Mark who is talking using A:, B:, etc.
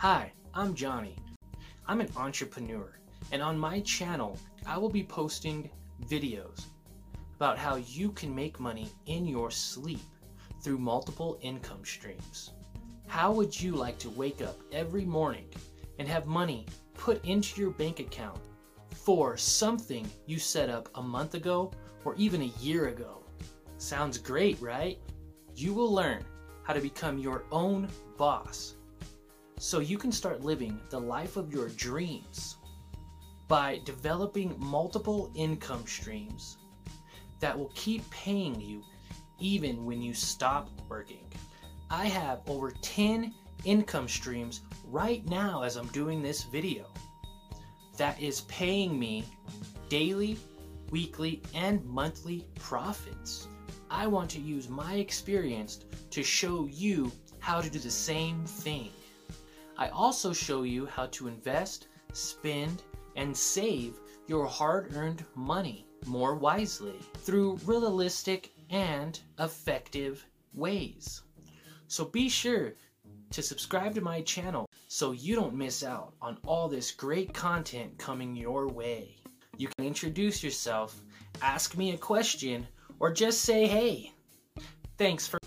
A: Hi, I'm Johnny. I'm an entrepreneur, and on my channel, I will be posting videos about how you can make money in your sleep through multiple income streams. How would you like to wake up every morning and have money put into your bank account for something you set up a month ago or even a year ago? Sounds great, right? You will learn how to become your own boss so you can start living the life of your dreams by developing multiple income streams that will keep paying you even when you stop working. I have over 10 income streams right now as I'm doing this video that is paying me daily, weekly, and monthly profits. I want to use my experience to show you how to do the same thing. I also show you how to invest, spend, and save your hard-earned money more wisely through realistic and effective ways. So be sure to subscribe to my channel so you don't miss out on all this great content coming your way. You can introduce yourself, ask me a question, or just say hey. Thanks for